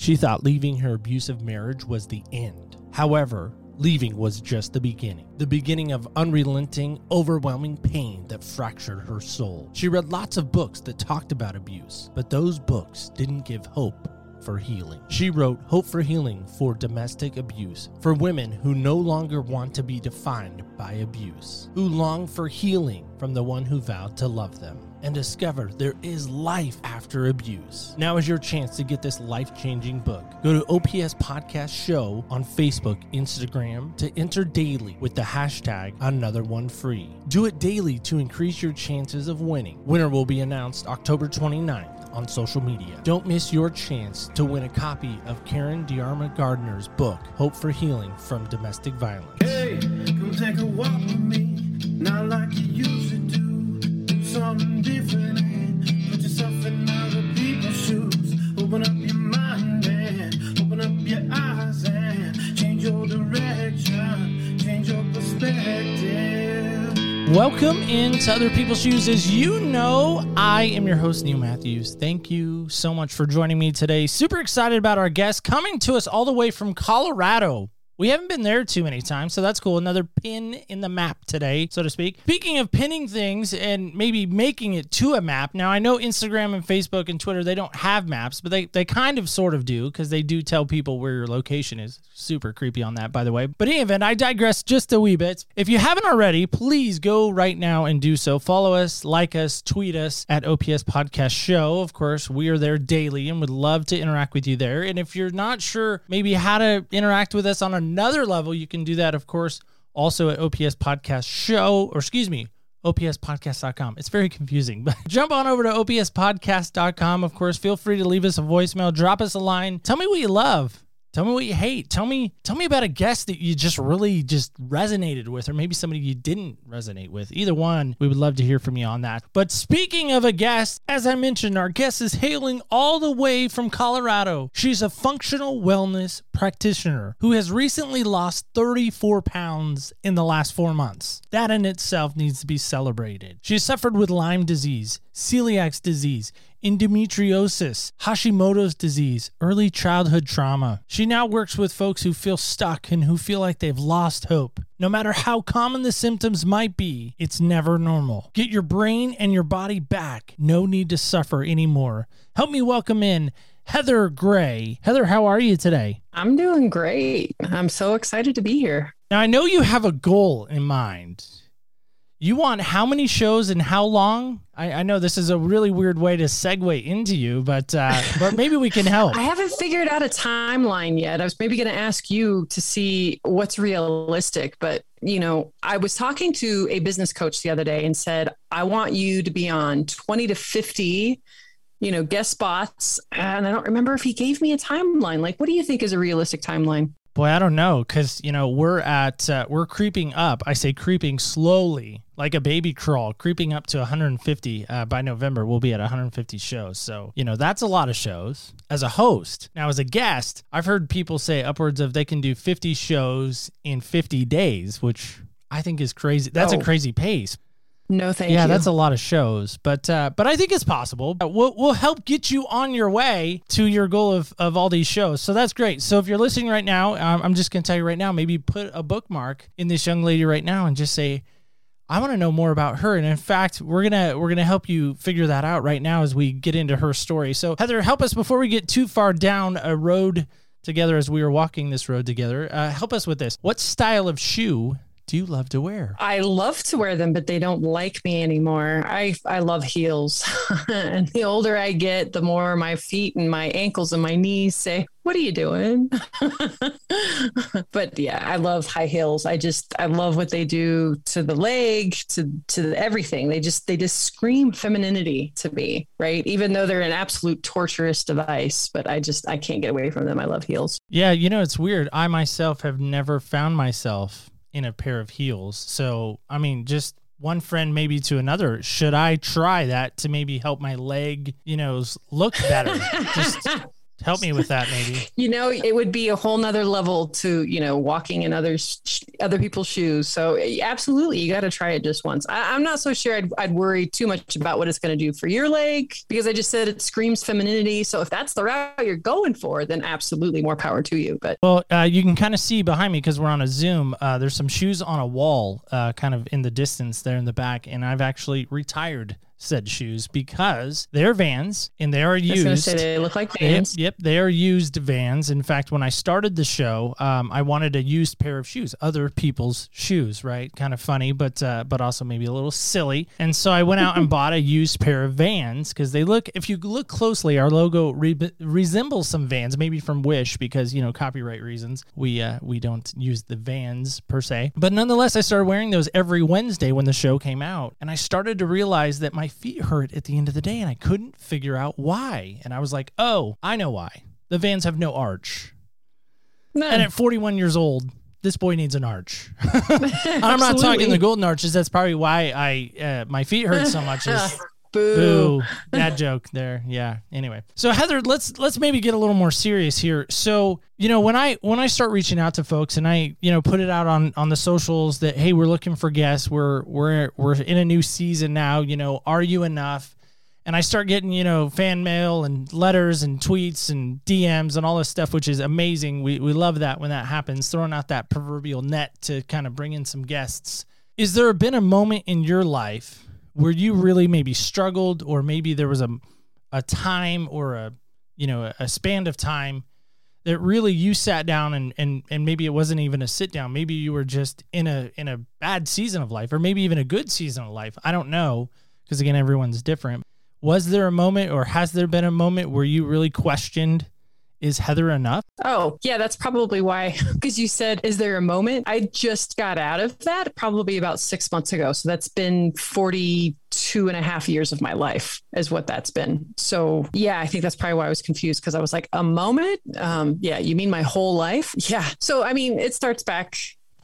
She thought leaving her abusive marriage was the end. However, leaving was just the beginning. The beginning of unrelenting, overwhelming pain that fractured her soul. She read lots of books that talked about abuse, but those books didn't give hope for healing. She wrote Hope for Healing for Domestic Abuse for women who no longer want to be defined by abuse, who long for healing from the one who vowed to love them and discover there is life after abuse. Now is your chance to get this life changing book. Go to OPS Podcast Show on Facebook, Instagram to enter daily with the hashtag Another One Free. Do it daily to increase your chances of winning. Winner will be announced October 29th on social media. Don't miss your chance to win a copy of Karen Diarma Gardner's book, Hope for Healing from Domestic Violence. Hey, come take a walk with me, not like you used to do. Something different put yourself in other people's shoes. Open up your mind and open up your eyes and change your direction, change your perspective. Welcome into Other People's Shoes. As you know, I am your host, Neil Matthews. Thank you so much for joining me today. Super excited about our guest coming to us all the way from Colorado. We haven't been there too many times, so that's cool. Another pin in the map today, so to speak. Speaking of pinning things and maybe making it to a map, now I know Instagram and Facebook and Twitter, they don't have maps, but they, they kind of sort of do because they do tell people where your location is. Super creepy on that, by the way. But in any event, I digress just a wee bit. If you haven't already, please go right now and do so. Follow us, like us, tweet us at OPS Podcast Show. Of course, we are there daily and would love to interact with you there. And if you're not sure maybe how to interact with us on another level, you can do that, of course, also at OPS Podcast Show, or excuse me, opspodcast.com. It's very confusing, but jump on over to opspodcast.com. Of course, feel free to leave us a voicemail, drop us a line. Tell me what you love. Tell me what you hate. Tell me tell me about a guest that you just really just resonated with or maybe somebody you didn't resonate with. Either one, we would love to hear from you on that. But speaking of a guest, as I mentioned, our guest is hailing all the way from Colorado. She's a functional wellness practitioner who has recently lost 34 pounds in the last 4 months. That in itself needs to be celebrated. She suffered with Lyme disease, celiac disease, endometriosis, Hashimoto's disease, early childhood trauma. She now works with folks who feel stuck and who feel like they've lost hope. No matter how common the symptoms might be, it's never normal. Get your brain and your body back. No need to suffer anymore. Help me welcome in Heather Gray. Heather, how are you today? I'm doing great. I'm so excited to be here. Now, I know you have a goal in mind. You want how many shows and how long? I, I know this is a really weird way to segue into you, but uh, but maybe we can help. I haven't figured out a timeline yet. I was maybe going to ask you to see what's realistic, but you know, I was talking to a business coach the other day and said, I want you to be on 20 to 50 you know, guest spots. And I don't remember if he gave me a timeline. Like, what do you think is a realistic timeline? Boy, I don't know, because you know we're at uh, we're creeping up. I say creeping slowly, like a baby crawl, creeping up to 150. Uh, by November, we'll be at 150 shows. So you know that's a lot of shows as a host. Now, as a guest, I've heard people say upwards of they can do 50 shows in 50 days, which I think is crazy. That's Oh. a crazy pace. No, thank yeah, you. Yeah, that's a lot of shows, but uh, but I think it's possible. We'll we'll help get you on your way to your goal of, of all these shows. So that's great. So if you're listening right now, um, I'm just gonna tell you right now, maybe put a bookmark in this young lady right now and just say, I want to know more about her. And in fact, we're gonna we're gonna help you figure that out right now as we get into her story. So Heather, help us before we get too far down a road together as we were walking this road together. Uh, help us with this. What style of shoe do you love to wear? I love to wear them, but they don't like me anymore. I I love heels, and the older I get, the more my feet and my ankles and my knees say, "What are you doing?" but yeah, I love high heels. I just I love what they do to the leg, to to everything. They just they just scream femininity to me, right? Even though they're an absolute torturous device, but I just I can't get away from them. I love heels. Yeah, you know, it's weird. I myself have never found myself in a pair of heels. So, I mean, just one friend maybe to another, should I try that to maybe help my leg, you know, look better? just Help me with that, maybe. you know, it would be a whole nother level to, you know, walking in others, other people's shoes. So absolutely, you got to try it just once. I, am not so sure I'd, I'd worry too much about what it's going to do for your leg because I just said it screams femininity. So if that's the route you're going for, then absolutely more power to you. But well, uh, you can kind of see behind me because we're on a Zoom. Uh, there's some shoes on a wall, uh, kind of in the distance there in the back, and I've actually retired said shoes because they're vans and they are used. Say they look like vans. They, yep, they are used vans. In fact, when I started the show, um, I wanted a used pair of shoes, other people's shoes, right? Kind of funny, but uh, but also maybe a little silly. And so I went out and bought a used pair of vans because they look. If you look closely, our logo re- resembles some vans, maybe from Wish, because you know copyright reasons. We uh, we don't use the vans per se, but nonetheless, I started wearing those every Wednesday when the show came out, and I started to realize that my feet hurt at the end of the day and I couldn't figure out why. And I was like, oh, I know why. The vans have no arch. And at 41 years old, this boy needs an arch. I'm not talking the golden arches. That's probably why I uh, my feet hurt so much. Is Boo. Boo. That joke there. Yeah. Anyway. So Heather, let's let's maybe get a little more serious here. So, you know, when I when I start reaching out to folks and I, you know, put it out on on the socials that hey, we're looking for guests. We're we're we're in a new season now, you know, are you enough? And I start getting, you know, fan mail and letters and tweets and DMs and all this stuff, which is amazing. We we love that when that happens, throwing out that proverbial net to kind of bring in some guests. Is there been a moment in your life where you really maybe struggled or maybe there was a a time or a you know a, span of time that really you sat down and and and maybe it wasn't even a sit down. Maybe you were just in a in a bad season of life or maybe even a good season of life. I don't know because again everyone's different. Was there a moment or has there been a moment where you really questioned is Heather enough? Oh, yeah, that's probably why. Because you said, is there a moment? I just got out of that probably about six months ago. So that's been 42 and a half years of my life, is what that's been. So, yeah, I think that's probably why I was confused because I was like, a moment? Um, yeah, you mean my whole life? Yeah. So, I mean, it starts back,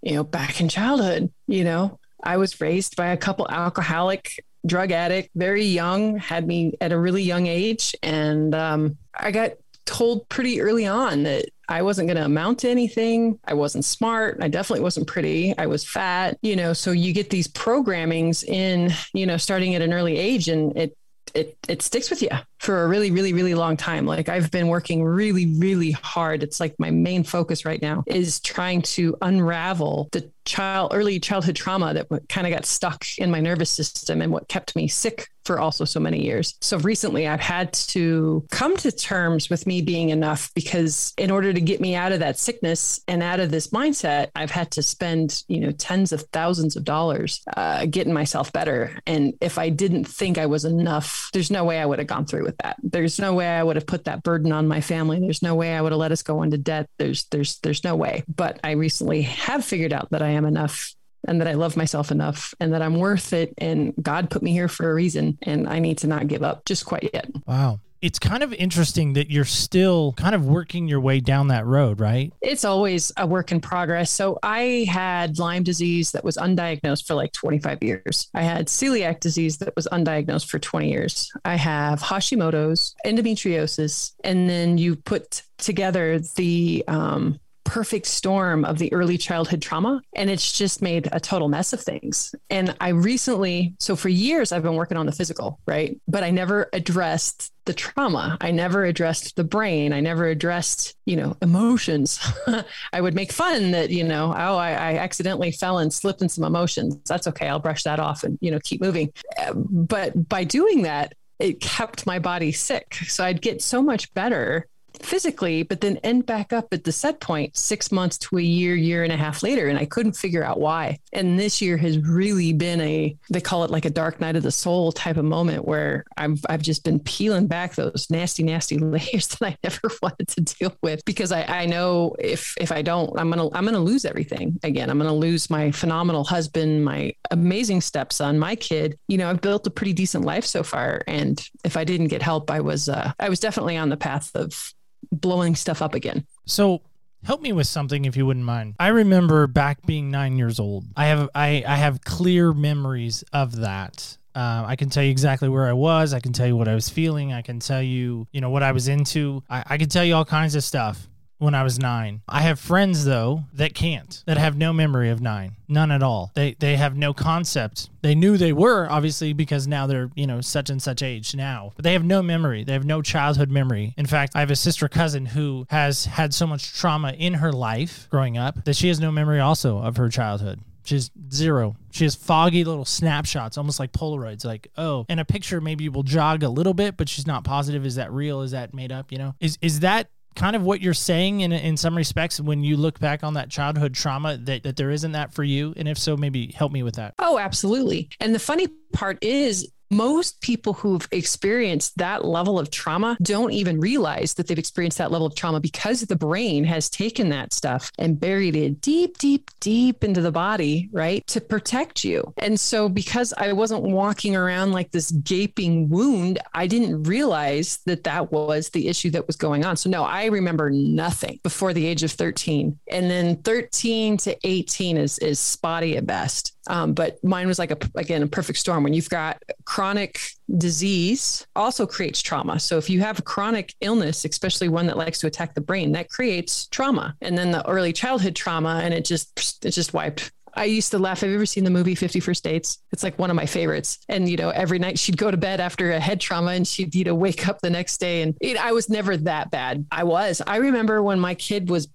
you know, back in childhood, you know, I was raised by a couple alcoholic drug addict, very young, had me at a really young age. And um, I got told pretty early on that I wasn't going to amount to anything. I wasn't smart. I definitely wasn't pretty. I was fat, you know, so you get these programmings in, you know, starting at an early age and it it it sticks with you for a really really really long time like i've been working really really hard it's like my main focus right now is trying to unravel the child early childhood trauma that kind of got stuck in my nervous system and what kept me sick for also so many years. So recently I've had to come to terms with me being enough because in order to get me out of that sickness and out of this mindset, I've had to spend, you know, tens of thousands of dollars uh, getting myself better. And if I didn't think I was enough, there's no way I would have gone through with that. There's no way I would have put that burden on my family. There's no way I would have let us go into debt. There's there's there's no way. But I recently have figured out that I am enough and that I love myself enough and that I'm worth it. And God put me here for a reason and I need to not give up just quite yet. Wow. It's kind of interesting that you're still kind of working your way down that road, right? It's always a work in progress. So I had Lyme disease that was undiagnosed for like 25 years. I had celiac disease that was undiagnosed for 20 years. I have Hashimoto's, endometriosis, and then you put together the um, perfect storm of the early childhood trauma and it's just made a total mess of things. And i recently so for years i've been working on the physical right? But i never addressed the trauma. I never addressed the brain. I never addressed you know emotions. I would make fun that you know oh I, I accidentally fell and slipped in some emotions. That's okay. I'll brush that off and you know keep moving. But by doing that it kept my body sick. So i'd get so much better physically, but then end back up at the set point six months to a year, year and a half later. And I couldn't figure out why. And this year has really been a, they call it like a dark night of the soul type of moment where I've, I've just been peeling back those nasty, nasty layers that I never wanted to deal with because I, I know if, if I don't, I'm going to, I'm going to lose everything again. I'm going to lose my phenomenal husband, my amazing stepson, my kid, you know, I've built a pretty decent life so far. And if I didn't get help, I was, uh, I was definitely on the path of blowing stuff up again. So help me with something if you wouldn't mind. I remember back being nine years old. I have I, I have clear memories of that. Uh, I can tell you exactly where I was. I can tell you what I was feeling. I can tell you, you know, what I was into. I, I can tell you all kinds of stuff when I was nine. I have friends though that can't, that have no memory of nine, none at all. They they have no concept. They knew they were obviously because now they're you know such and such age now, but they have no memory. They have no childhood memory. In fact, I have a sister cousin who has had so much trauma in her life growing up that she has no memory also of her childhood. She's zero. She has foggy little snapshots, almost like Polaroids. Like, oh, and a picture maybe will jog a little bit, but she's not positive. Is that real? Is that made up? You know, is is that kind of what you're saying in in some respects when you look back on that childhood trauma that, that there isn't that for you and if so maybe help me with that Oh, absolutely. And the funny part is, most people who've experienced that level of trauma don't even realize that they've experienced that level of trauma because the brain has taken that stuff and buried it deep, deep, deep into the body, right? To protect you. And so, because I wasn't walking around like this gaping wound, I didn't realize that that was the issue that was going on. So, no, I remember nothing before the age of 13. And then 13 to 18 is, is spotty at best. Um, but mine was like a again a perfect storm when you've got chronic disease also creates trauma. So if you have a chronic illness, especially one that likes to attack the brain, that creates trauma. And then the early childhood trauma, and it just it just wiped. I used to laugh. Have you ever seen the movie Fifty First Dates? It's like one of my favorites. And you know, every night she'd go to bed after a head trauma, and she'd you know wake up the next day. And it, I was never that bad. I was. I remember when my kid was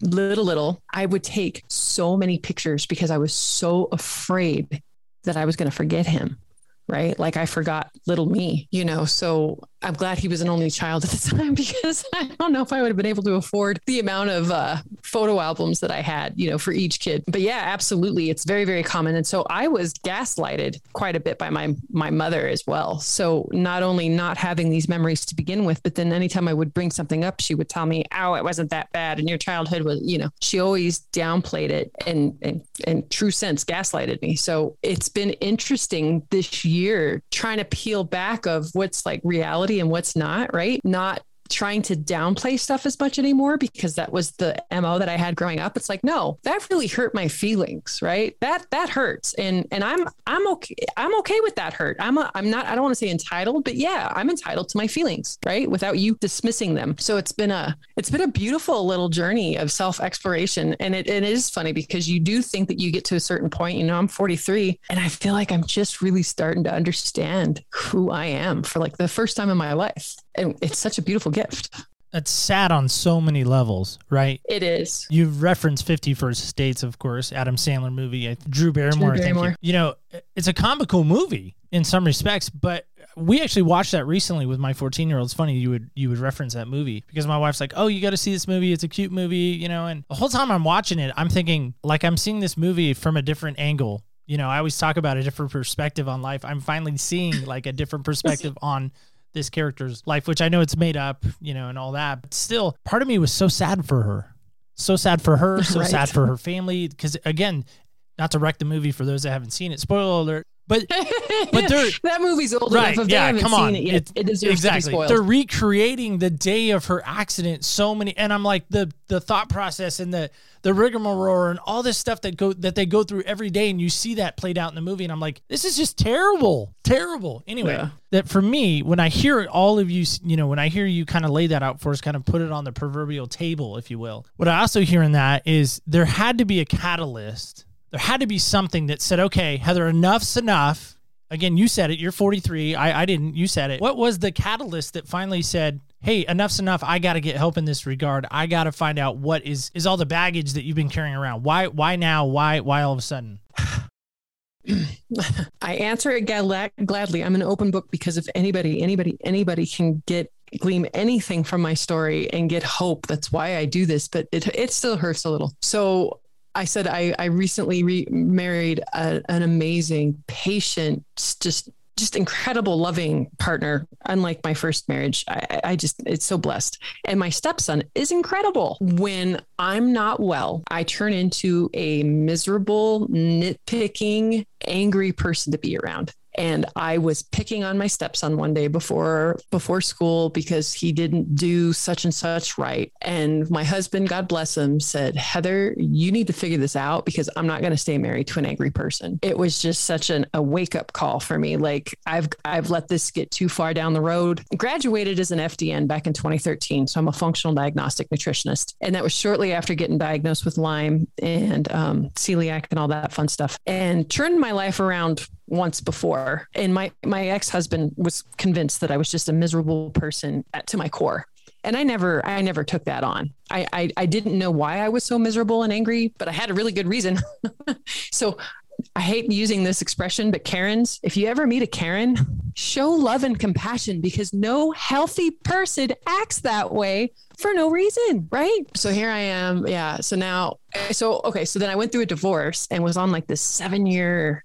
little little i would take so many pictures because i was so afraid that i was going to forget him right? Like i forgot little me you know? So i'm glad he was an only child at the time because i don't know if i would have been able to afford the amount of uh, photo albums that i had you know for each kid. But yeah absolutely. It's very very common. And so i was gaslighted quite a bit by my my mother as well. So not only not having these memories to begin with but then anytime i would bring something up she would tell me oh it wasn't that bad. And your childhood was you know she always downplayed it and and in true sense gaslighted me. So it's been interesting this year trying to peel back of what's like reality and what's not right? Not trying to downplay stuff as much anymore because that was the mo that i had growing up. It's like no that really hurt my feelings right? That that hurts. And and i'm i'm okay i'm okay with that hurt. I'm a, i'm not i don't want to say entitled but yeah i'm entitled to my feelings right? Without you dismissing them. So it's been a it's been a beautiful little journey of self exploration and it, it is funny because you do think that you get to a certain point you know i'm 43 and i feel like i'm just really starting to understand who i am for like the first time in my life it's such a beautiful gift that's sad on so many levels right it is You've referenced 50 First Dates, of course, Adam Sandler movie. Drew Barrymore, think. Barrymore. You, you know, it's a comical movie in some respects, but we actually watched that recently with my 14 year old. It's funny you would you would reference that movie because my wife's like, "Oh, you got to see this movie. It's a cute movie," you know. And the whole time I'm watching it, I'm thinking like I'm seeing this movie from a different angle. You know, I always talk about a different perspective on life. I'm finally seeing like a different perspective on this character's life, which I know it's made up, you know, and all that. But still, part of me was so sad for her. So sad for her, so Right. sad for her family. Because again, not to wreck the movie for those that haven't seen it, spoiler alert. But But they're- that movie's old right, enough. If yeah, they come seen on, it yet, it deserves exactly. to be spoiled. They're recreating the day of her accident. So many, and I'm like the the thought process and the the rigmarole and all this stuff that go that they go through every day, and you see that played out in the movie, and I'm like, this is just terrible, terrible. Anyway, Yeah. that for me, when I hear all of you, you know, when I hear you kind of lay that out for us, kind of put it on the proverbial table, if you will. What I also hear in that is there had to be a catalyst. There had to be something that said, okay, Heather, enough's enough. Again, you said it. You're 43. I, I didn't. You said it. What was the catalyst that finally said, "Hey, enough's enough. I got to get help in this regard. I got to find out what is is all the baggage that you've been carrying around. Why why now? Why why all of a sudden?" I answer it glad- gladly. I'm an open book because if anybody, anybody, anybody can get glean anything from my story and get hope, that's why I do this. But it it still hurts a little. So I said I I recently re- married a, an amazing, patient, just just incredible, loving partner. Unlike my first marriage, I- I just it's so blessed. And my stepson is incredible. When I'm not well, I turn into a miserable, nitpicking, angry person to be around. And I was picking on my stepson one day before before school because he didn't do such and such right. And my husband, God bless him, said, Heather, you need to figure this out because I'm not going to stay married to an angry person. It was just such an, a wake up call for me. Like I've I've let this get too far down the road. Graduated as an FDN back in 2013, so I'm a functional diagnostic nutritionist, and that was shortly after getting diagnosed with Lyme and um, celiac and all that fun stuff, and turned my life around once before. And my my ex husband was convinced that I was just a miserable person at, to my core. And I never, I never took that on. I, I, I didn't know why I was so miserable and angry, but I had a really good reason. so I hate using this expression, but Karens, if you ever meet a Karen, show love and compassion because no healthy person acts that way for no reason, right? So here I am. Yeah. So now, so, okay. So then I went through a divorce and was on like this seven year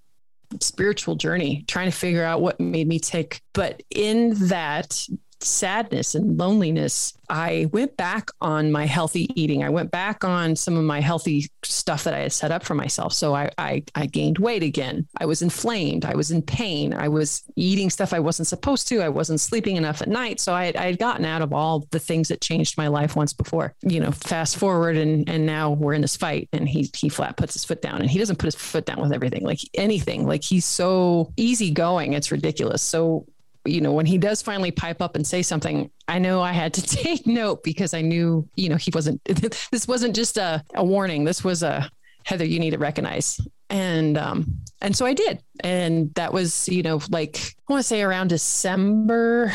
spiritual journey trying to figure out what made me tick. But in that sadness and loneliness, I went back on my healthy eating. I went back on some of my healthy stuff that I had set up for myself. So I, I, I gained weight again. I was inflamed. I was in pain. I was eating stuff I wasn't supposed to. I wasn't sleeping enough at night. So I, I had gotten out of all the things that changed my life once before. You know, fast forward and and now we're in this fight and he he flat puts his foot down and he doesn't put his foot down with everything like anything. Like he's so easygoing. It's ridiculous. So you know, when he does finally pipe up and say something, I know I had to take note because I knew, you know, he wasn't, this wasn't just a, a warning. This was a, Heather, you need to recognize. And, um, and so I did. And that was, you know, like, I want to say around December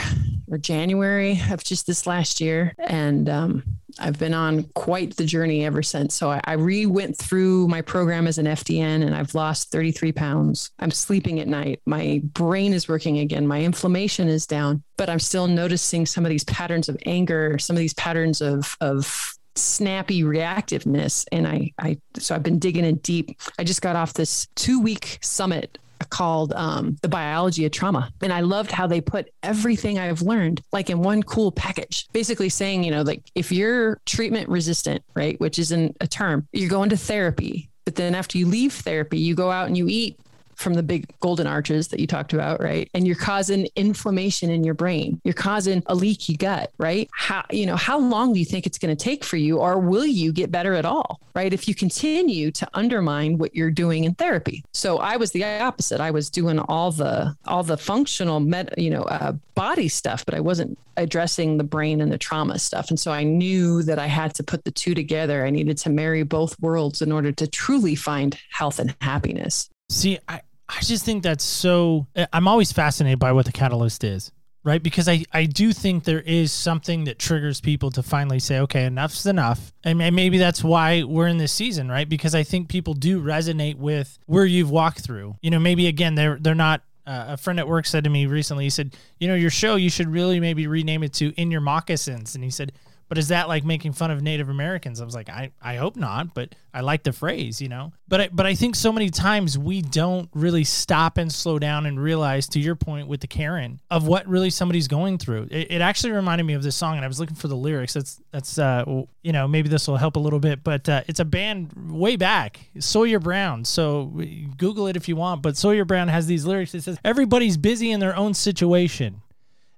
or January of just this last year. And, um, I've been on quite the journey ever since. So I, I re went through my program as an FDN and I've lost 33 pounds. I'm sleeping at night. My brain is working again. My inflammation is down, but I'm still noticing some of these patterns of anger, some of these patterns of, of snappy reactiveness. And I, I, so I've been digging in deep. I just got off this two week summit called um, the biology of trauma. And i loved how they put everything i've learned like in one cool package basically saying you know like if you're treatment resistant right which isn't a term you're going to therapy but then after you leave therapy you go out and you eat from the big golden arches that you talked about, right? And you're causing inflammation in your brain. You're causing a leaky gut, right? How you know, how long do you think it's going to take for you or will you get better at all, right? If you continue to undermine what you're doing in therapy. So I was the opposite. I was doing all the all the functional med, you know, uh, body stuff, but I wasn't addressing the brain and the trauma stuff. And so I knew that I had to put the two together. I needed to marry both worlds in order to truly find health and happiness. See, I, I just think that's so. I'm always fascinated by what the catalyst is, right? Because I, I do think there is something that triggers people to finally say, okay, enough's enough. And maybe that's why we're in this season, right? Because I think people do resonate with where you've walked through. You know, maybe again, they're they're not. Uh, a friend at work said to me recently, he said, you know, your show, you should really maybe rename it to In Your Moccasins. And he said, but is that like making fun of Native Americans? I was like, I, I hope not, but I like the phrase, you know. But I, but I think so many times we don't really stop and slow down and realize, to your point with the Karen, of what really somebody's going through. It, it actually reminded me of this song, and I was looking for the lyrics. That's that's uh, you know maybe this will help a little bit, but uh, it's a band way back, Sawyer Brown. So Google it if you want. But Sawyer Brown has these lyrics. It says everybody's busy in their own situation.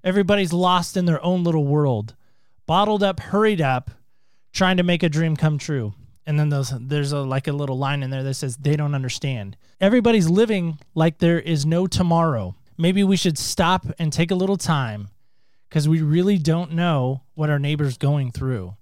Everybody's lost in their own little world bottled up, hurried up, trying to make a dream come true. And then there's, there's a, like a little line in there that says, they don't understand. Everybody's living like there is no tomorrow. Maybe we should stop and take a little time because we really don't know what our neighbor's going through.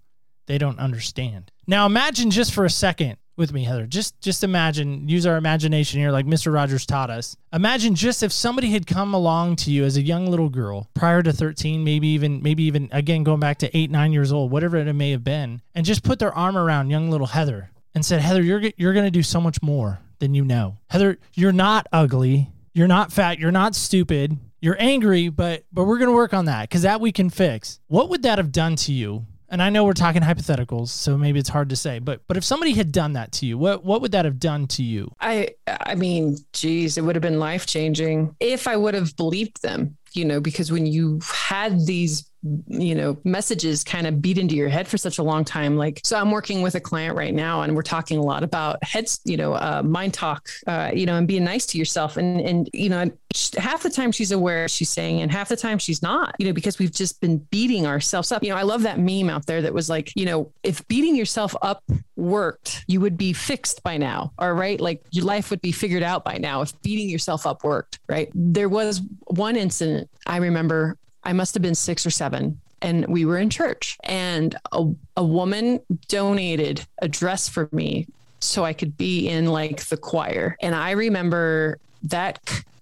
They don't understand. Now imagine just for a second with me, Heather. Just just imagine, use our imagination here, like Mr. Rogers taught us. Imagine just if somebody had come along to you as a young little girl prior to 13, maybe even maybe even again going back to eight, nine years old, whatever it may have been, and just put their arm around young little Heather and said, Heather, you're you're gonna do so much more than you know. Heather, you're not ugly, you're not fat, you're not stupid. You're angry, but but we're gonna work on that because that we can fix. What would that have done to you and I know we're talking hypotheticals, so maybe it's hard to say, but but if somebody had done that to you, what what would that have done to you? I I mean, geez, it would have been life changing if I would have believed them, you know, because when you had these you know messages kind of beat into your head for such a long time. Like so i'm working with a client right now and we're talking a lot about heads you know uh, mind talk uh, you know and being nice to yourself. And and you know half the time she's aware she's saying and half the time she's not you know because we've just been beating ourselves up. You know i love that meme out there that was like you know if beating yourself up worked you would be fixed by now all right? Like your life would be figured out by now if beating yourself up worked right? There was one incident i remember I must have been six or seven. And we were in church, and a, a woman donated a dress for me so I could be in like the choir. And I remember that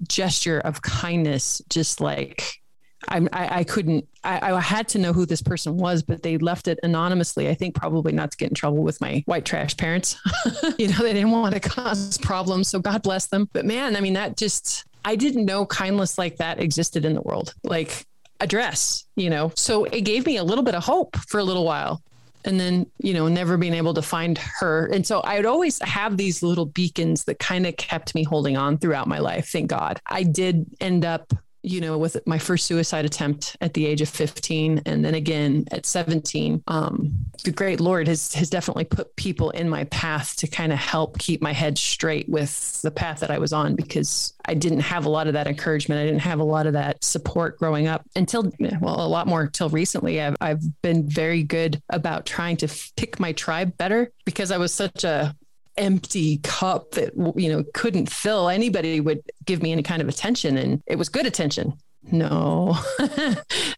gesture of kindness, just like I, I, couldn't, I, I, had to know who this person was, but they left it anonymously. I think probably not to get in trouble with my white trash parents. you know, they didn't want to cause problems. So God bless them. But man, I mean, that just, I didn't know kindness like that existed in the world. Like address, you know. So it gave me a little bit of hope for a little while. And then, you know, never being able to find her. And so I would always have these little beacons that kind of kept me holding on throughout my life. Thank God. I did end up you know, with my first suicide attempt at the age of 15 and then again at 17. Um, the great Lord has, has definitely put people in my path to kind of help keep my head straight with the path that I was on because I didn't have a lot of that encouragement. I didn't have a lot of that support growing up until, well, a lot more until recently. I've, I've been very good about trying to pick my tribe better because I was such a empty cup that you know couldn't fill anybody would give me any kind of attention and it was good attention. No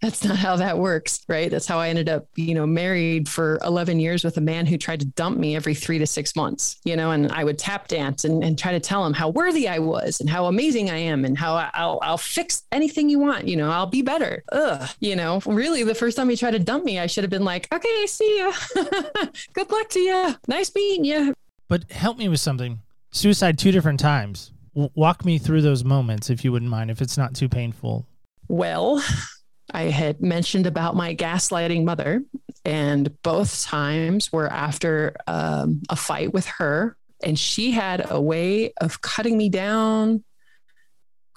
that's not how that works right? That's how i ended up you know married for 11 years with a man who tried to dump me every three to six months you know and i would tap dance and, and try to tell him how worthy i was and how amazing i am and how i'll, I'll fix anything you want you know i'll be better. Ugh. you know really the first time he tried to dump me i should have been like okay see ya. Good luck to you nice meeting you but help me with something. Suicide two different times. W- walk me through those moments if you wouldn't mind, if it's not too painful. Well, I had mentioned about my gaslighting mother, and both times were after um, a fight with her. And she had a way of cutting me down,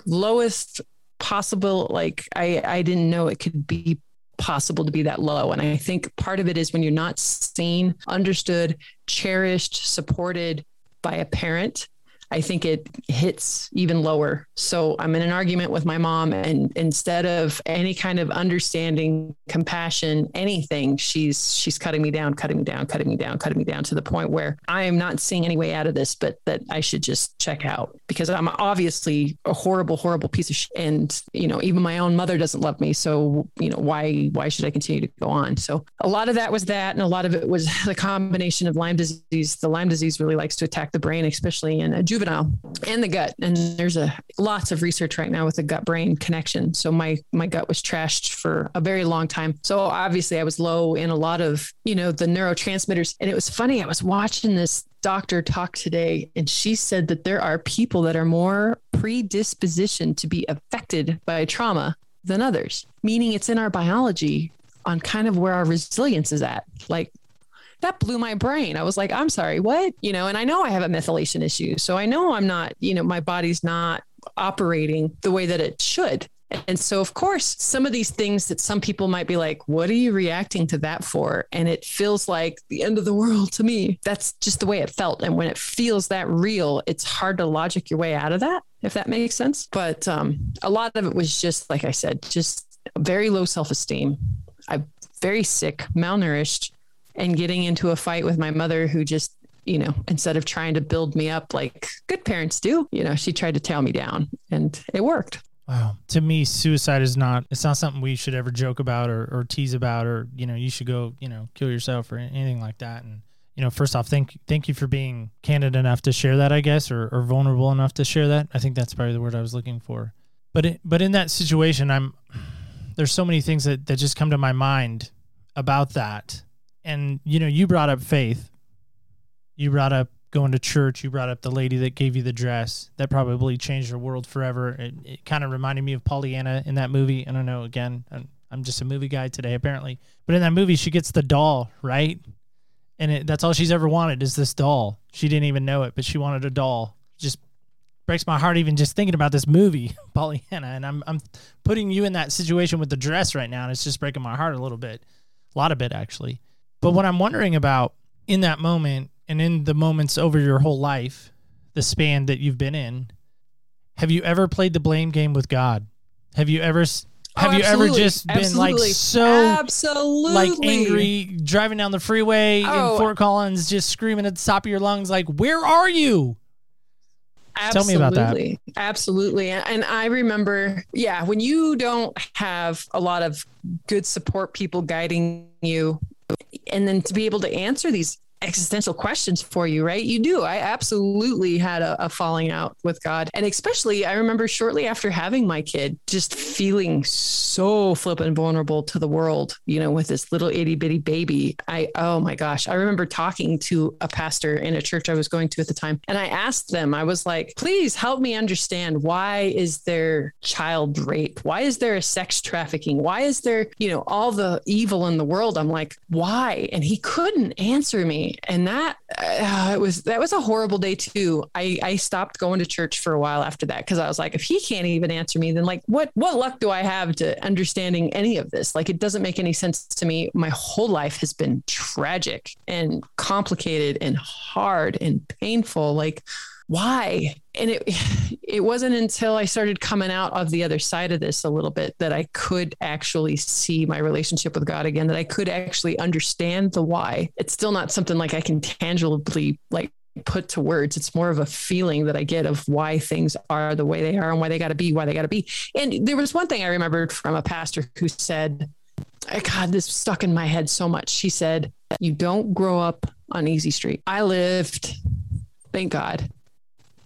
lowest possible. Like, I, I didn't know it could be possible to be that low. And I think part of it is when you're not seen, understood, cherished, supported by a parent I think it hits even lower. So I'm in an argument with my mom, and instead of any kind of understanding, compassion, anything, she's she's cutting me down, cutting me down, cutting me down, cutting me down to the point where I am not seeing any way out of this, but that I should just check out because I'm obviously a horrible, horrible piece of shit. And you know, even my own mother doesn't love me. So you know, why why should I continue to go on? So a lot of that was that, and a lot of it was the combination of Lyme disease. The Lyme disease really likes to attack the brain, especially in a juvenile juvenile and the gut. And there's a lots of research right now with the gut brain connection. So my my gut was trashed for a very long time. So obviously I was low in a lot of, you know, the neurotransmitters. And it was funny, I was watching this doctor talk today and she said that there are people that are more predispositioned to be affected by trauma than others, meaning it's in our biology on kind of where our resilience is at. Like that blew my brain. I was like, I'm sorry, what? You know, and I know I have a methylation issue. So I know I'm not, you know, my body's not operating the way that it should. And so, of course, some of these things that some people might be like, what are you reacting to that for? And it feels like the end of the world to me. That's just the way it felt. And when it feels that real, it's hard to logic your way out of that, if that makes sense. But um, a lot of it was just, like I said, just very low self esteem. I'm very sick, malnourished, and getting into a fight with my mother who just you know, instead of trying to build me up like good parents do, you know, she tried to tear me down and it worked. Wow. To me, suicide is not, it's not something we should ever joke about or, or tease about or, you know, you should go, you know, kill yourself or anything like that. And, you know, first off, thank, thank you for being candid enough to share that, I guess, or, or vulnerable enough to share that. I think that's probably the word I was looking for. But, it, but in that situation, I'm, there's so many things that, that just come to my mind about that and you know, you brought up faith. You brought up going to church. You brought up the lady that gave you the dress. That probably changed your world forever. It, it kind of reminded me of Pollyanna in that movie. I don't know. Again, I'm, I'm just a movie guy today, apparently. But in that movie, she gets the doll, right? And it, that's all she's ever wanted is this doll. She didn't even know it, but she wanted a doll. Just breaks my heart even just thinking about this movie, Pollyanna. And I'm I'm putting you in that situation with the dress right now, and it's just breaking my heart a little bit, a lot of it actually. But what I'm wondering about in that moment and in the moments over your whole life, the span that you've been in, have you ever played the blame game with God? Have you ever Oh, have you ever just been like so absolutely like angry driving down the freeway Oh. in Fort Collins, just screaming at the top of your lungs, like, "Where are you?" Tell me about that. Absolutely. Absolutely. And I remember, yeah, when you don't have a lot of good support people guiding you, and then to be able to answer these existential questions for you, right? You do. I absolutely had a, a falling out with God. And especially, I remember shortly after having my kid, just feeling so flippant vulnerable to the world, you know, with this little itty bitty baby. I, oh my gosh, I remember talking to a pastor in a church I was going to at the time. And I asked them, I was like, please help me understand why is there child rape? Why is there a sex trafficking? Why is there, you know, all the evil in the world? I'm like, why? And he couldn't answer me. And that, uh, it was, that was a horrible day too. I, I stopped going to church for a while after that because I was like, if he can't even answer me, then like, what, what luck do I have to understanding any of this? Like, it doesn't make any sense to me. My whole life has been tragic and complicated and hard and painful. Like, why and it it wasn't until i started coming out of the other side of this a little bit that i could actually see my relationship with god again that i could actually understand the why it's still not something like i can tangibly like put to words it's more of a feeling that i get of why things are the way they are and why they got to be why they got to be and there was one thing i remembered from a pastor who said God, this stuck in my head so much. She said, You don't grow up on Easy Street. I lived, thank God,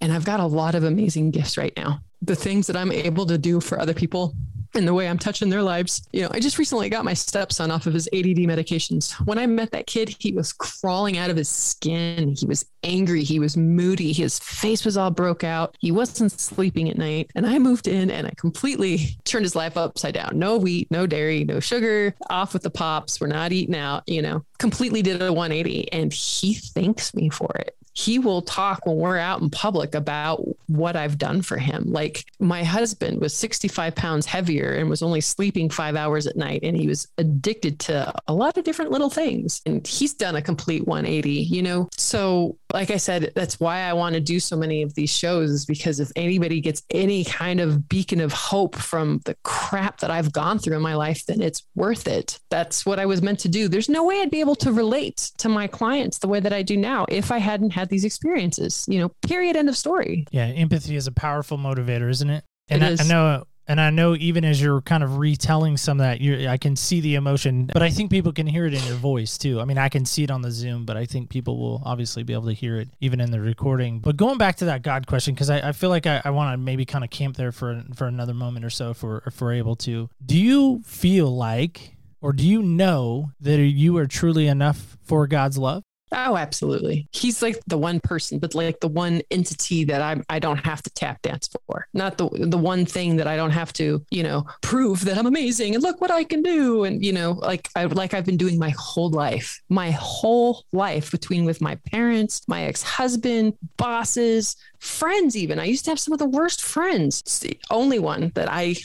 and I've got a lot of amazing gifts right now. The things that I'm able to do for other people and the way I'm touching their lives. You know, I just recently got my stepson off of his ADD medications. When I met that kid, he was crawling out of his skin. He was angry. He was moody. His face was all broke out. He wasn't sleeping at night. And I moved in and I completely turned his life upside down. No wheat, no dairy, no sugar, off with the pops. We're not eating out, you know, completely did a 180. And he thanks me for it he will talk when we're out in public about what I've done for him. Like my husband was 65 pounds heavier and was only sleeping five hours at night, and he was addicted to a lot of different little things. And he's done a complete 180, you know? So, like I said, that's why I want to do so many of these shows, is because if anybody gets any kind of beacon of hope from the crap that I've gone through in my life, then it's worth it. That's what I was meant to do. There's no way I'd be able to relate to my clients the way that I do now if I hadn't had these experiences, you know, period, end of story. Yeah, empathy is a powerful motivator, isn't it? And It I, I know, and I know, even as you're kind of retelling some of that, you I can see the emotion, but I think people can hear it in your voice too. I mean, I can see it on the Zoom, but I think people will obviously be able to hear it even in the recording. But going back to that God question, because I, I feel like I, I want to maybe kind of camp there for for another moment or so, if we're if we're able to. Do you feel like, or do you know that you are truly enough for God's love? Oh, absolutely. He's like the one person, but like the one entity that I I don't have to tap dance for. Not the the one thing that I don't have to, you know, prove that I'm amazing and look what I can do. And you know, like I like I've been doing my whole life, my whole life between with my parents, my ex husband, bosses, friends. Even I used to have some of the worst friends. It's the only one that I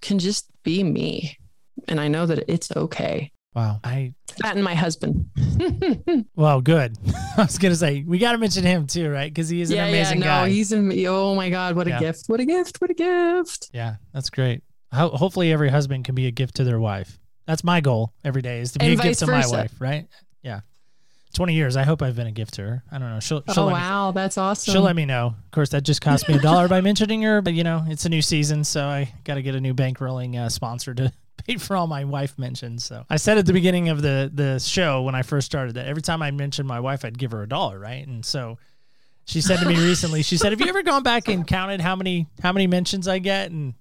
can just be me, and I know that it's okay. Wow, I That and my husband. well, good. I was gonna say we got to mention him too, right? Because he is an amazing yeah, no, guy. he's am- oh my god, what a gift! What a gift! What a gift! Yeah, that's great. Ho- hopefully, every husband can be a gift to their wife. That's my goal every day is to be And a gift vice to my wife, right? Yeah. 20 years. I hope I've been a gift to her. I don't know. She'll, she'll, oh let, wow, that's awesome. she'll let me know. Of course, that just cost me a dollar by mentioning her, but you know, it's a new season, so I got to get a new bankrolling uh, sponsor to for all my wife mentions. So I said at the beginning of the the show when I first started that every time I mentioned my wife, I'd give her a dollar, right? And so she said to me recently, she said, "Have you ever gone back and counted how many how many mentions I get?" And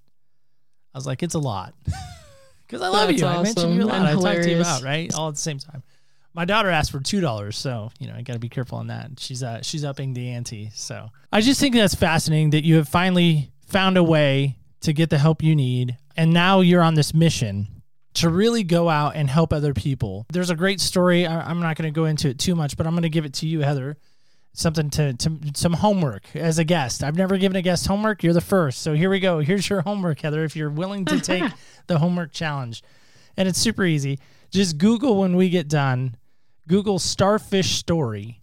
I was like, "It's a lot." Because I love That's you. I mentioned you a lot. and I talked to you about right all at the same time. My daughter asked for two dollars, so you know I got to be careful on that. She's uh she's upping the ante. So I just think that's fascinating that you have finally found a way to get the help you need, and now you're on this mission to really go out and help other people. There's a great story. I, I'm not going to go into it too much, but I'm going to give it to you, Heather. something to, to some homework as a guest. I've never given a guest homework. You're the first. So here we go. Here's your homework, Heather, if you're willing to take the homework challenge. And it's super easy. Just Google when we get done, Google starfish story.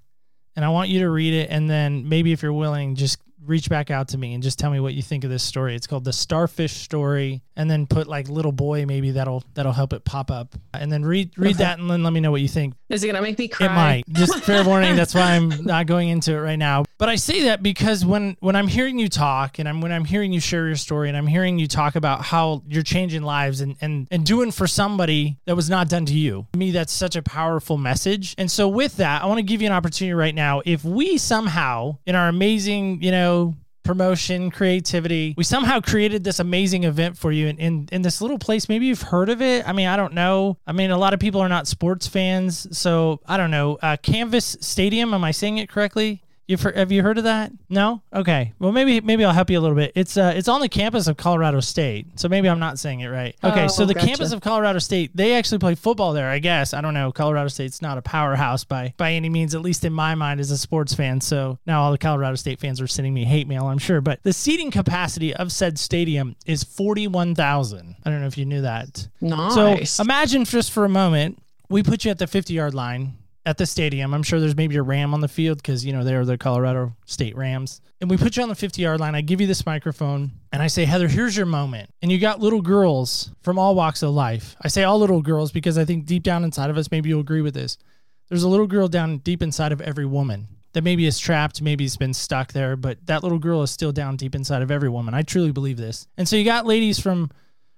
And I want you to read it. And then maybe if you're willing, just reach back out to me and just tell me what you think of this story. It's called the Starfish Story, and then put like little boy. Maybe that'll that'll help it pop up. And then read read Okay. that and then let me know what you think. Is it gonna make me cry? It might. Just fair warning. That's why I'm not going into it right now. But I say that because when when I'm hearing you talk and I'm when I'm hearing you share your story and I'm hearing you talk about how you're changing lives and and and doing for somebody that was not done to you. To me, that's such a powerful message. And so with that, I want to give you an opportunity right now. If we somehow in our amazing, you know, promotion, creativity. We somehow created this amazing event for you in, in, in this little place. Maybe you've heard of it. I mean, I don't know. I mean, a lot of people are not sports fans. So I don't know. Uh, Canvas Stadium, am I saying it correctly? You've heard, have you heard of that? No. Okay. Well, maybe maybe I'll help you a little bit. It's uh it's on the campus of Colorado State, so maybe I'm not saying it right. Okay. Oh, so the gotcha. campus of Colorado State, they actually play football there. I guess I don't know. Colorado State's not a powerhouse by by any means, at least in my mind as a sports fan. So now all the Colorado State fans are sending me hate mail, I'm sure. But the seating capacity of said stadium is forty one thousand. I don't know if you knew that. Nice. So imagine just for a moment, we put you at the 50 yard line at the stadium. I'm sure there's maybe a Ram on the field because, you know, they're the Colorado State Rams. And we put you on the 50 yard line. I give you this microphone and I say, Heather, here's your moment. And you got little girls from all walks of life. I say all little girls because I think deep down inside of us, maybe you'll agree with this. There's a little girl down deep inside of every woman that maybe is trapped, maybe has been stuck there, but that little girl is still down deep inside of every woman. I truly believe this. And so you got ladies from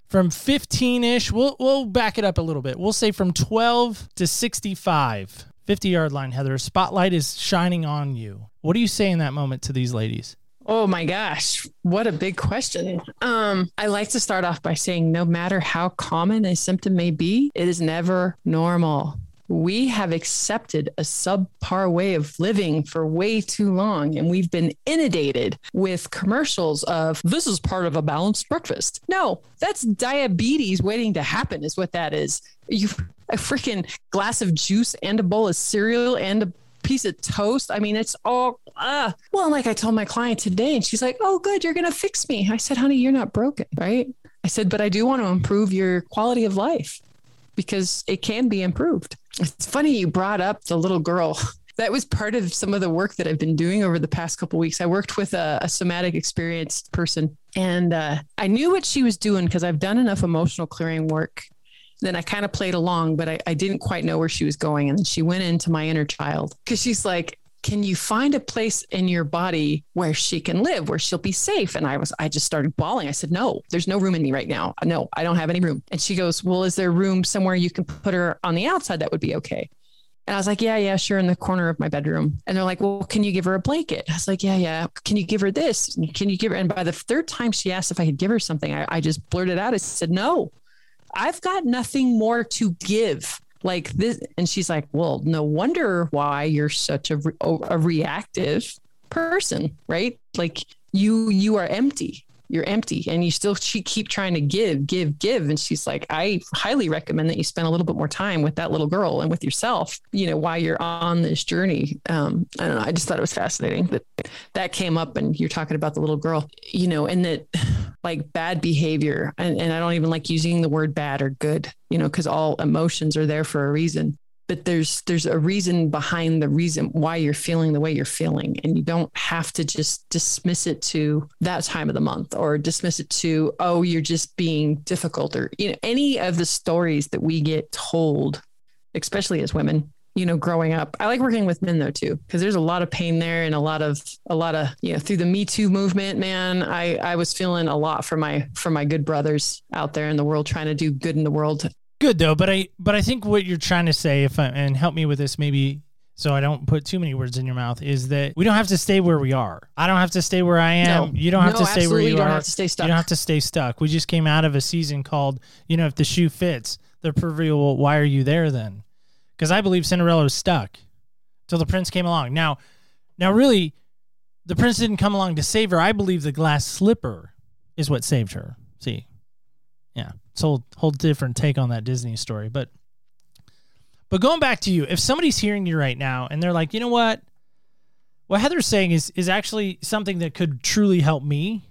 from 15ish, we'll we'll back it up a little bit. We'll say from 12 to 65. 50 yard line, Heather. Spotlight is shining on you. What do you say in that moment to these ladies? Oh my gosh, what a big question. Um, I like to start off by saying no matter how common a symptom may be, it is never normal. We have accepted a subpar way of living for way too long, and we've been inundated with commercials of this is part of a balanced breakfast. No, that's diabetes waiting to happen, is what that is. You a freaking glass of juice and a bowl of cereal and a piece of toast. I mean, it's all uh well, like I told my client today, and she's like, Oh, good, you're gonna fix me. I said, honey, you're not broken, right? I said, but I do want to improve your quality of life because it can be improved. It's funny you brought up the little girl. That was part of some of the work that I've been doing over the past couple weeks. I worked with a, a somatic experienced person, and uh, I knew what she was doing because I've done enough emotional clearing work then I kind of played along, but I, I didn't quite know where she was going. And then she went into my inner child because she's like, can you find a place in your body where she can live, where she'll be safe? And I was, I just started bawling. I said, no, there's no room in me right now. No, I don't have any room. And she goes, well, is there room somewhere you can put her on the outside that would be okay? And I was like, yeah, yeah, sure, in the corner of my bedroom. And they're like, well, can you give her a blanket? I was like, yeah, yeah. Can you give her this? Can you give her? And by the third time she asked if I could give her something, I, I just blurted out, I said, no, I've got nothing more to give. Like this. And she's like, well, no wonder why you're such a, re- a reactive person, right? Like you, you are empty. You're empty and you still she keep trying to give, give, give. And she's like, I highly recommend that you spend a little bit more time with that little girl and with yourself, you know, while you're on this journey. Um, I don't know. I just thought it was fascinating that that came up and you're talking about the little girl, you know, and that like bad behavior. And, and I don't even like using the word bad or good, you know, because all emotions are there for a reason. But there's there's a reason behind the reason why you're feeling the way you're feeling. And you don't have to just dismiss it to that time of the month or dismiss it to, oh, you're just being difficult or you know, any of the stories that we get told, especially as women, you know, growing up. I like working with men though too, because there's a lot of pain there and a lot of a lot of you know through the Me Too movement. Man, I I was feeling a lot for my for my good brothers out there in the world trying to do good in the world. Good though, but I but I think what you're trying to say, if I, and help me with this, maybe so I don't put too many words in your mouth, is that we don't have to stay where we are. I don't have to stay where I am. No. you don't have No, to stay where absolutely you don't are. have to stay stuck. You don't have to stay stuck. We just came out of a season called, you know, if the shoe fits, the proverbial, why are you there then? Because I believe Cinderella was stuck till the prince came along. Now, now really, the prince didn't come along to save her. I believe the glass slipper is what saved her. See, yeah, it's a whole, whole different take on that Disney story. But, but going back to you, if somebody's hearing you right now and they're like, you know what, what Heather's saying is is actually something that could truly help me.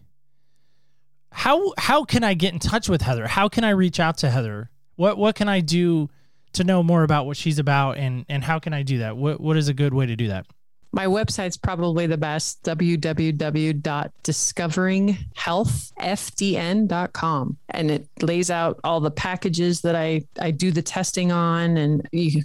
How how can I get in touch with Heather? How can I reach out to Heather? What what can I do to know more about what she's about and and how can I do that? What what is a good way to do that? My website's probably the best www.discoveringhealthfdn.com. And it lays out all the packages that I, I do the testing on and you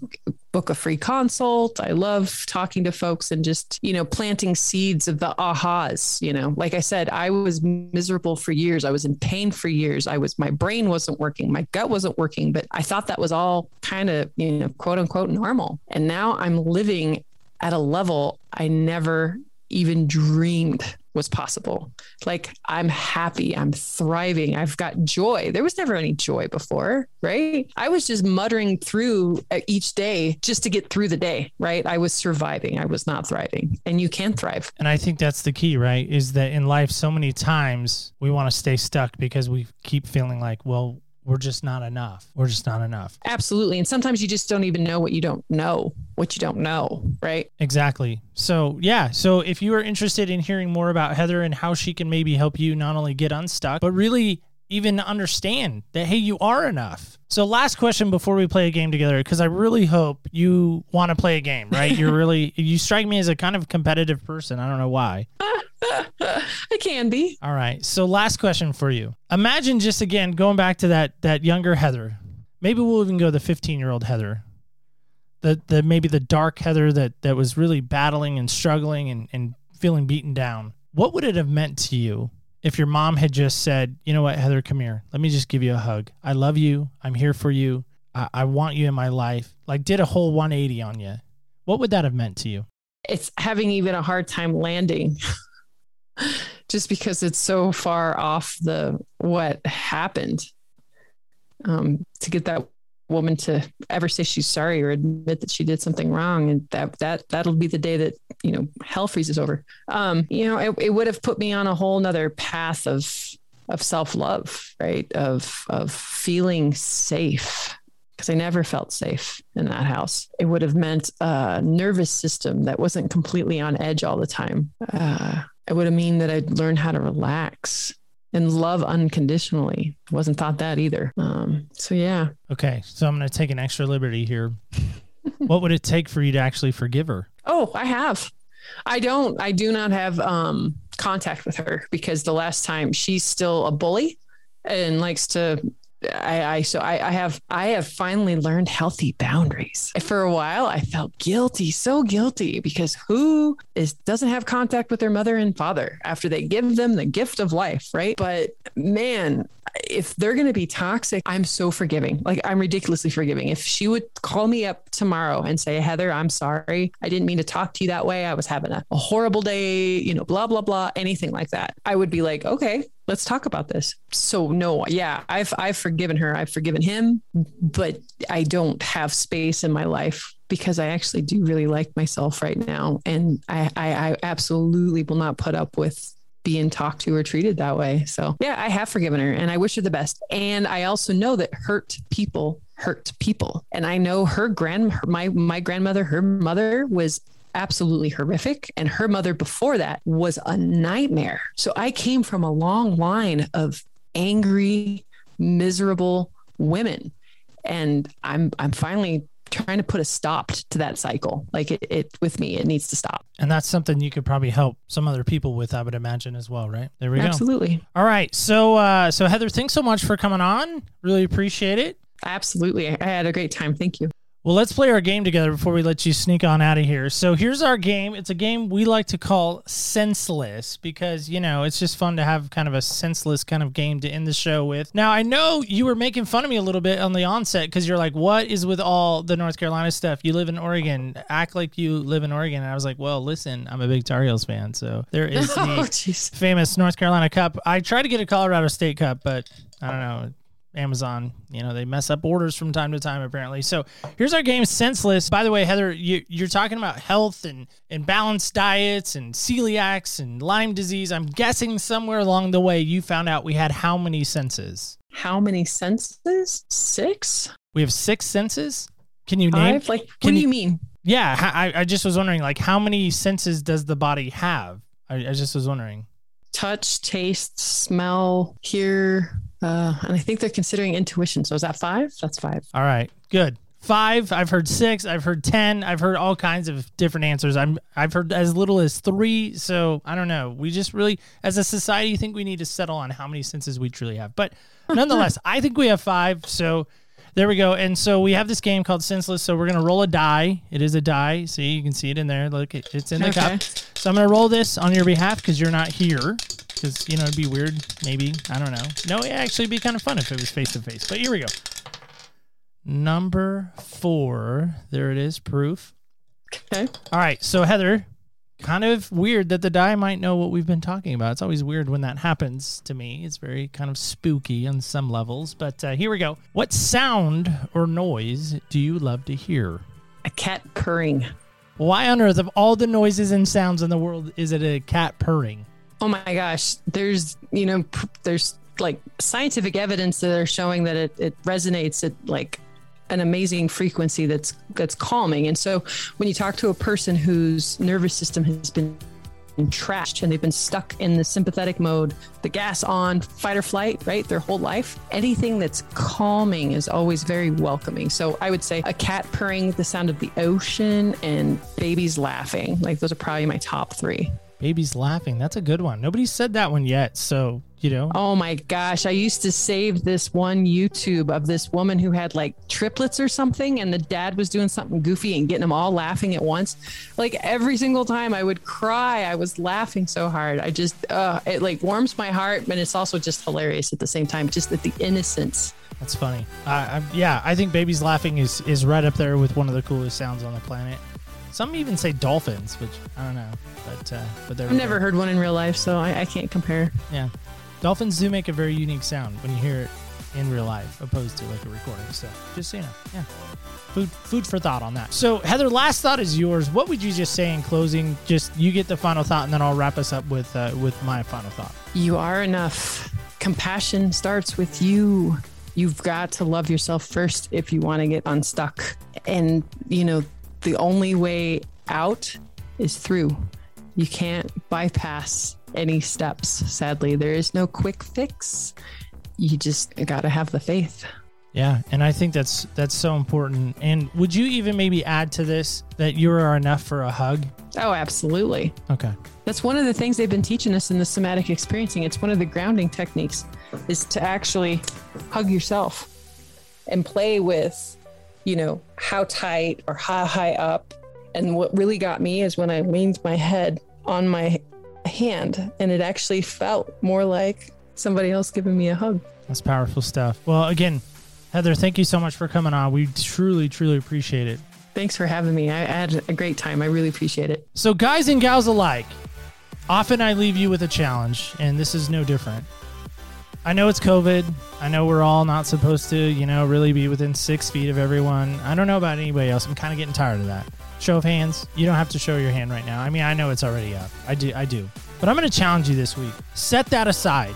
book a free consult. I love talking to folks and just, you know, planting seeds of the ahas. You know, like I said, I was miserable for years. I was in pain for years. I was, my brain wasn't working, my gut wasn't working, but I thought that was all kind of, you know, quote unquote normal. And now I'm living at a level I never even dreamed was possible. Like I'm happy, I'm thriving, I've got joy. There was never any joy before, right? I was just muttering through uh, each day just to get through the day, right? I was surviving, I was not thriving. And you can thrive. And I think that's the key, right? Is that in life, so many times we want to stay stuck because we keep feeling like, well, we're just not enough. We're just not enough. Absolutely. And sometimes you just don't even know what you don't know, what you don't know, right? Exactly. So, yeah. So, if you are interested in hearing more about Heather and how she can maybe help you not only get unstuck, but really even understand that, hey, you are enough. So, last question before we play a game together, because I really hope you want to play a game, right? You're really, you strike me as a kind of competitive person. I don't know why. I can be. All right. So last question for you. Imagine just again going back to that that younger Heather. Maybe we'll even go the 15 year old Heather. The the maybe the dark Heather that that was really battling and struggling and, and feeling beaten down. What would it have meant to you if your mom had just said, you know what, Heather, come here. Let me just give you a hug. I love you. I'm here for you. I, I want you in my life. Like did a whole 180 on you. What would that have meant to you? It's having even a hard time landing. just because it's so far off the what happened um, to get that woman to ever say she's sorry or admit that she did something wrong and that that that'll be the day that you know hell freezes over um you know it, it would have put me on a whole nother path of of self-love right of of feeling safe because I never felt safe in that house. It would have meant a nervous system that wasn't completely on edge all the time. Uh, it would have mean that I'd learn how to relax and love unconditionally. Wasn't taught that either. Um, so yeah. Okay, so I'm going to take an extra liberty here. what would it take for you to actually forgive her? Oh, I have. I don't. I do not have um, contact with her because the last time she's still a bully and likes to I, I so I, I have I have finally learned healthy boundaries. For a while, I felt guilty, so guilty because who is doesn't have contact with their mother and father after they give them the gift of life, right? But man, if they're going to be toxic, I'm so forgiving. Like I'm ridiculously forgiving. If she would call me up tomorrow and say, Heather, I'm sorry. I didn't mean to talk to you that way. I was having a, a horrible day, you know, blah, blah, blah, anything like that. I would be like, okay, let's talk about this. So no, yeah, I've, I've forgiven her. I've forgiven him, but I don't have space in my life because I actually do really like myself right now. And I, I, I absolutely will not put up with being talked to or treated that way. So, yeah, I have forgiven her and I wish her the best. And I also know that hurt people hurt people. And I know her grand my my grandmother, her mother was absolutely horrific and her mother before that was a nightmare. So I came from a long line of angry, miserable women. And I'm I'm finally trying to put a stop to that cycle. Like it, it with me, it needs to stop. And that's something you could probably help some other people with, I would imagine as well, right? There we Absolutely. go. All right. So uh so Heather, thanks so much for coming on. Really appreciate it. Absolutely. I had a great time. Thank you. Well, let's play our game together before we let you sneak on out of here. So here's our game. It's a game we like to call senseless because, you know, it's just fun to have kind of a senseless kind of game to end the show with. Now, I know you were making fun of me a little bit on the onset because you're like, what is with all the North Carolina stuff? You live in Oregon. Act like you live in Oregon. And I was like, well, listen, I'm a big Tar Heels fan. So there is oh, the Oh, famous North Carolina Cup. I tried to get a Colorado State Cup, but I don't know. Amazon, you know, they mess up orders from time to time, apparently. So here's our game, Senseless. By the way, Heather, you, you're talking about health and, and balanced diets and celiacs and Lyme disease. I'm guessing somewhere along the way you found out we had how many senses? How many senses? Six? We have six senses? Can you name? Five? Like, what can do you- you mean? Yeah, I, I just was wondering, like, how many senses does the body have? I, I just was wondering. Touch, taste, smell, hear, uh, and I think they're considering intuition. So is that five? That's five. All right, good. Five. I've heard six. I've heard ten. I've heard all kinds of different answers. I'm. I've heard as little as three. So I don't know. We just really, as a society, think we need to settle on how many senses we truly have. But nonetheless, I think we have five. So there we go. And so we have this game called Senseless. So we're gonna roll a die. It is a die. See, you can see it in there. Look, it's in the Okay. cup. So I'm gonna roll this on your behalf because you're not here. Because you know it'd be weird. Maybe I don't know. No, it'd actually be kind of fun if it was face to face. But here we go. Number four. There it is. Proof. Okay. All right. So Heather, kind of weird that the die might know what we've been talking about. It's always weird when that happens to me. It's very kind of spooky on some levels. But uh, here we go. What sound or noise do you love to hear? A cat purring. Why on earth, of all the noises and sounds in the world, is it a cat purring? Oh my gosh. There's, you know, p- there's like scientific evidence that are showing that it, it resonates at like an amazing frequency that's that's calming. And so when you talk to a person whose nervous system has been trashed and they've been stuck in the sympathetic mode, the gas on, fight or flight, right? Their whole life. Anything that's calming is always very welcoming. So I would say a cat purring, the sound of the ocean, and babies laughing. Like those are probably my top three. Baby's laughing. That's a good one. Nobody said that one yet. So, you know, Oh my gosh. I used to save this one YouTube of this woman who had like triplets or something, and the dad was doing something goofy and getting them all laughing at once. Like every single time I would cry, I was laughing so hard. I just, uh, it like warms my heart, but it's also just hilarious at the same time, just at the innocence. that's funny. Uh, I, yeah, I think baby's laughing is, is right up there with one of the coolest sounds on the planet. Some even say dolphins, which I don't know. But, uh, but there I've never heard one in real life, so I, I can't compare. Yeah. Dolphins do make a very unique sound when you hear it in real life, opposed to like a recording. So just so you know, yeah. Food, food for thought on that. So Heather, last thought is yours. What would you just say in closing? Just you get the final thought, and then I'll wrap us up with uh, with my final thought. You are enough. Compassion starts with you. You've got to love yourself first if you want to get unstuck. And, you know, the only way out is through. You can't bypass any steps, sadly. There is no quick fix. You just got to have the faith. Yeah, and I think that's that's so important. And would you even maybe add to this that you are enough for a hug? Oh, absolutely. Okay. That's one of the things they've been teaching us in the somatic experiencing. It's one of the grounding techniques is to actually hug yourself and play with, you know, how tight or how high up. And what really got me is when I leaned my head on my hand and it actually felt more like somebody else giving me a hug. That's powerful stuff. Well, again, Heather, thank you so much for coming on. We truly, truly appreciate it. Thanks for having me. I had a great time. I really appreciate it. So, guys and gals alike, often I leave you with a challenge, and this is no different. I know it's COVID. I know we're all not supposed to, you know, really be within six feet of everyone. I don't know about anybody else. I'm kind of getting tired of that. Show of hands. You don't have to show your hand right now. I mean, I know it's already up. I do. I do. But I'm going to challenge you this week. Set that aside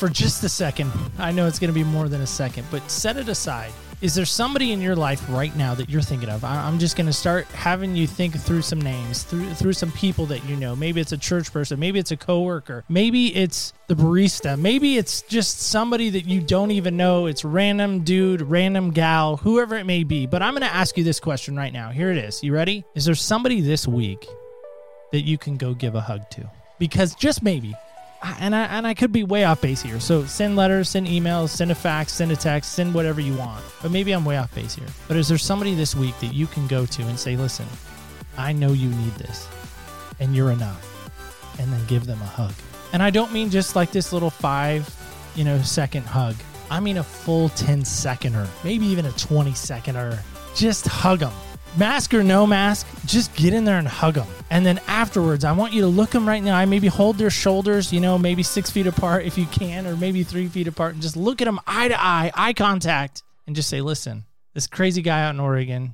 for just a second. I know it's going to be more than a second, but set it aside. Is there somebody in your life right now that you're thinking of? I- I'm just going to start having you think through some names, through through some people that you know. Maybe it's a church person, maybe it's a coworker, maybe it's the barista, maybe it's just somebody that you don't even know. It's random dude, random gal, whoever it may be. But I'm going to ask you this question right now. Here it is. You ready? Is there somebody this week that you can go give a hug to? Because just maybe, and I and I could be way off base here. So send letters, send emails, send a fax, send a text, send whatever you want. But maybe I'm way off base here. But is there somebody this week that you can go to and say, "Listen, I know you need this, and you're enough," and then give them a hug. And I don't mean just like this little five, you know, second hug. I mean a full 10 seconder, maybe even a 20 seconder. Just hug them. Mask or no mask, just get in there and hug them. And then afterwards, I want you to look them right the eye, maybe hold their shoulders, you know, maybe six feet apart if you can, or maybe three feet apart, and just look at them eye to eye, eye contact, and just say, listen, this crazy guy out in Oregon,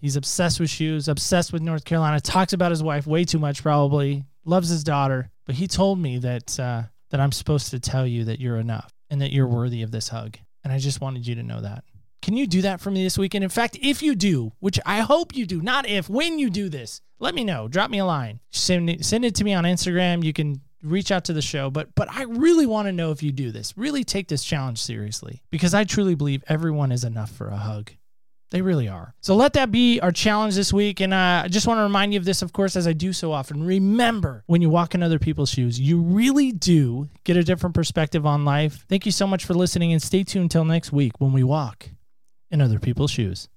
he's obsessed with shoes, obsessed with North Carolina, talks about his wife way too much, probably, loves his daughter. But he told me that, uh, that I'm supposed to tell you that you're enough and that you're worthy of this hug. And I just wanted you to know that. Can you do that for me this weekend? In fact, if you do, which I hope you do, not if, when you do this, let me know. Drop me a line. Send it, send it to me on Instagram. You can reach out to the show, but but I really want to know if you do this. Really take this challenge seriously because I truly believe everyone is enough for a hug. They really are. So let that be our challenge this week. And uh, I just want to remind you of this, of course, as I do so often. Remember, when you walk in other people's shoes, you really do get a different perspective on life. Thank you so much for listening and stay tuned until next week when we walk in other people's shoes.